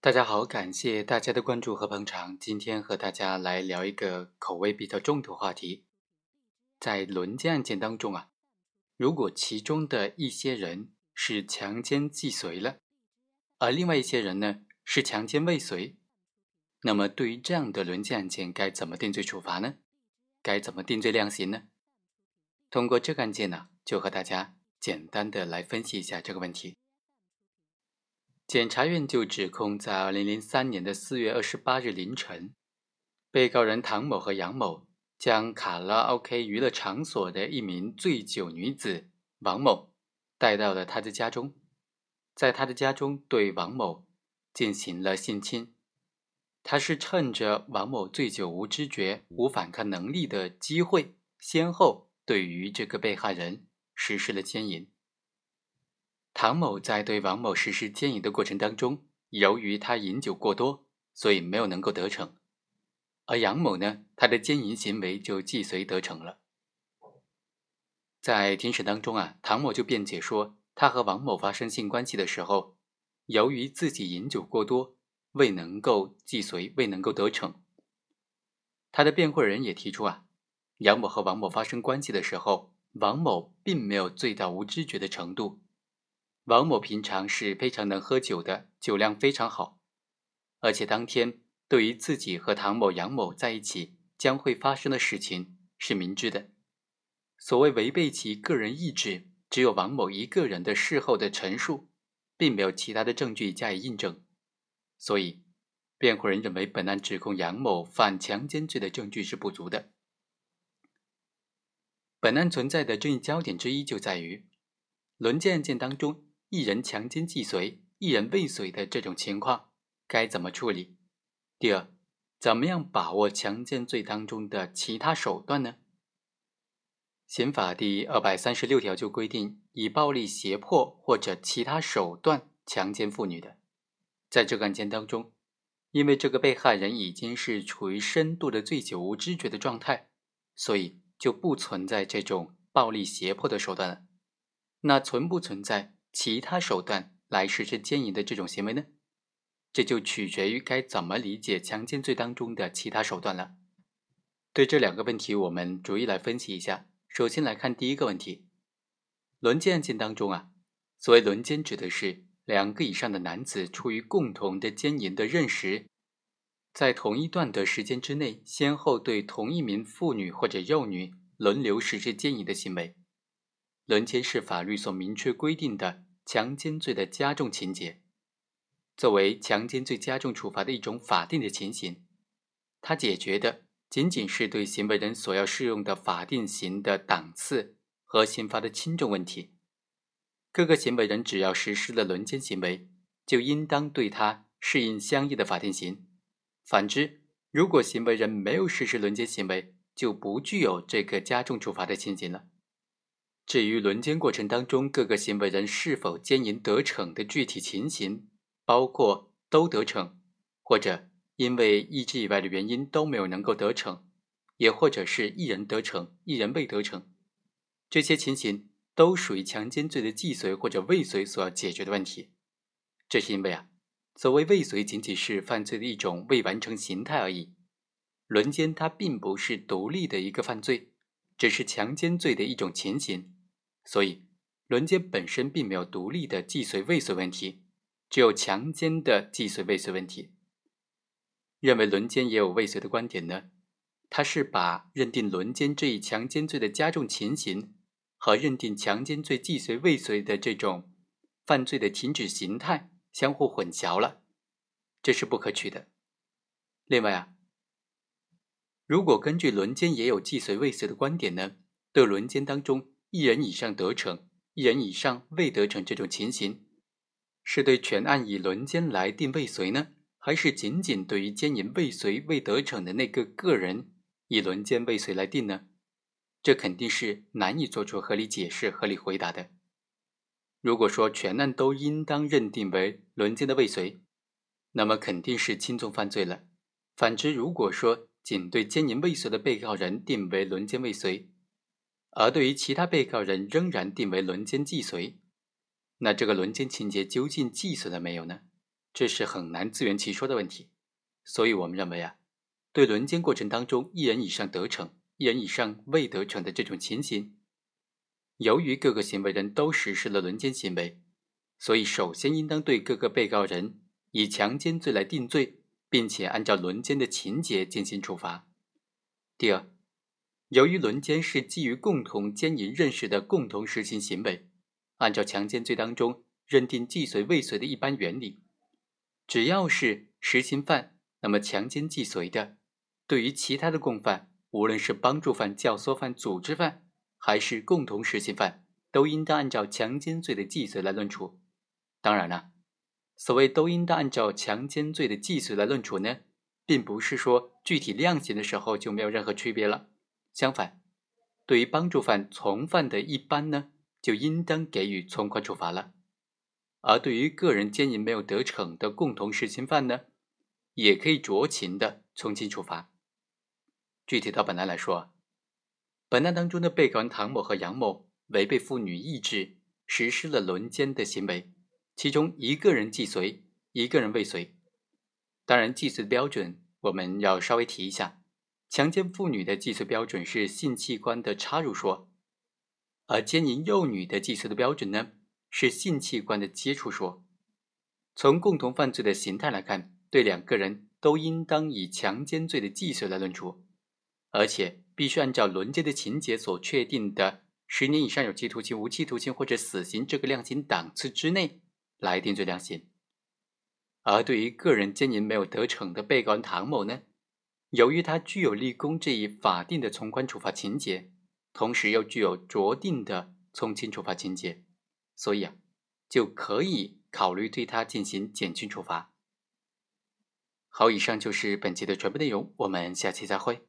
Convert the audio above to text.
大家好，感谢大家的关注和捧场。今天和大家来聊一个口味比较重的话题，在轮奸案件当中啊，如果其中的一些人是强奸既遂了，而另外一些人呢是强奸未遂，那么对于这样的轮奸案件该怎么定罪处罚呢？该怎么定罪量刑呢？通过这个案件呢，就和大家简单的来分析一下这个问题。检察院就指控，在二零零三年的四月二十八日凌晨，被告人唐某和杨某将卡拉 OK 娱乐场所的一名醉酒女子王某带到了他的家中，在他的家中对王某进行了性侵。他是趁着王某醉酒无知觉、无反抗能力的机会，先后对于这个被害人实施了奸淫。唐某在对王某实施奸淫的过程当中，由于他饮酒过多，所以没有能够得逞。而杨某呢，他的奸淫行为就既遂得逞了。在庭审当中啊，唐某就辩解说，他和王某发生性关系的时候，由于自己饮酒过多，未能够既遂，未能够得逞。他的辩护人也提出啊，杨某和王某发生关系的时候，王某并没有醉到无知觉的程度。王某平常是非常能喝酒的，酒量非常好，而且当天对于自己和唐某、杨某在一起将会发生的事情是明知的。所谓违背其个人意志，只有王某一个人的事后的陈述，并没有其他的证据加以印证。所以，辩护人认为本案指控杨某犯强奸罪的证据是不足的。本案存在的争议焦点之一就在于轮奸案件当中。一人强奸既遂，一人未遂的这种情况该怎么处理？第二，怎么样把握强奸罪当中的其他手段呢？刑法第二百三十六条就规定，以暴力胁迫或者其他手段强奸妇女的，在这个案件当中，因为这个被害人已经是处于深度的醉酒无知觉的状态，所以就不存在这种暴力胁迫的手段了。那存不存在？其他手段来实施奸淫的这种行为呢？这就取决于该怎么理解强奸罪当中的其他手段了。对这两个问题，我们逐一来分析一下。首先来看第一个问题：轮奸案件当中啊，所谓轮奸指的是两个以上的男子出于共同的奸淫的认识，在同一段的时间之内，先后对同一名妇女或者幼女轮流实施奸淫的行为。轮奸是法律所明确规定的强奸罪的加重情节，作为强奸罪加重处罚的一种法定的情形，它解决的仅仅是对行为人所要适用的法定刑的档次和刑罚的轻重问题。各个行为人只要实施了轮奸行为，就应当对他适应相应的法定刑；反之，如果行为人没有实施轮奸行为，就不具有这个加重处罚的情形了。至于轮奸过程当中各个行为人是否奸淫得逞的具体情形，包括都得逞，或者因为意志以外的原因都没有能够得逞，也或者是一人得逞，一人未得逞，这些情形都属于强奸罪的既遂或者未遂所要解决的问题。这是因为啊，所谓未遂仅仅是犯罪的一种未完成形态而已，轮奸它并不是独立的一个犯罪，只是强奸罪的一种情形。所以，轮奸本身并没有独立的既遂未遂问题，只有强奸的既遂未遂问题。认为轮奸也有未遂的观点呢，他是把认定轮奸这一强奸罪的加重情形和认定强奸罪既遂未遂的这种犯罪的停止形态相互混淆了，这是不可取的。另外啊，如果根据轮奸也有既遂未遂的观点呢，对轮奸当中。一人以上得逞，一人以上未得逞，这种情形，是对全案以轮奸来定未遂呢，还是仅仅对于奸淫未遂未得逞的那个个人以轮奸未遂来定呢？这肯定是难以做出合理解释、合理回答的。如果说全案都应当认定为轮奸的未遂，那么肯定是轻重犯罪了。反之，如果说仅对奸淫未遂的被告人定为轮奸未遂，而对于其他被告人仍然定为轮奸既遂，那这个轮奸情节究竟既遂了没有呢？这是很难自圆其说的问题。所以，我们认为啊，对轮奸过程当中一人以上得逞、一人以上未得逞的这种情形，由于各个行为人都实施了轮奸行为，所以首先应当对各个被告人以强奸罪来定罪，并且按照轮奸的情节进行处罚。第二，由于轮奸是基于共同奸淫认识的共同实行行为，按照强奸罪当中认定既遂未遂的一般原理，只要是实行犯，那么强奸既遂的，对于其他的共犯，无论是帮助犯、教唆犯、组织犯，还是共同实行犯，都应当按照强奸罪的既遂来论处。当然了，所谓都应当按照强奸罪的既遂来论处呢？并不是说具体量刑的时候就没有任何区别了，相反，对于帮助犯、从犯的一般呢，就应当给予从宽处罚了；而对于个人奸淫没有得逞的共同实行犯呢，也可以酌情的从轻处罚。具体到本案来说，本案当中的被告人唐某和杨某违背妇女意志，实施了轮奸的行为，其中一个人既遂，一个人未遂。当然，既遂的标准我们要稍微提一下。强奸妇女的祭祀标准是性器官的插入说，而奸淫幼女的祭祀的标准呢是性器官的接触说。从共同犯罪的形态来看，对两个人都应当以强奸罪的既遂来论处，而且必须按照轮奸的情节所确定的十年以上有期徒刑、无期徒刑或者死刑这个量刑档次之内来定罪量刑。而对于个人奸淫没有得逞的被告人唐某呢，由于他具有立功这一法定的从宽处罚情节，同时又具有酌定的从轻处罚情节，所以啊，就可以考虑对他进行减轻处罚。好，以上就是本期的全部内容，我们下期再会。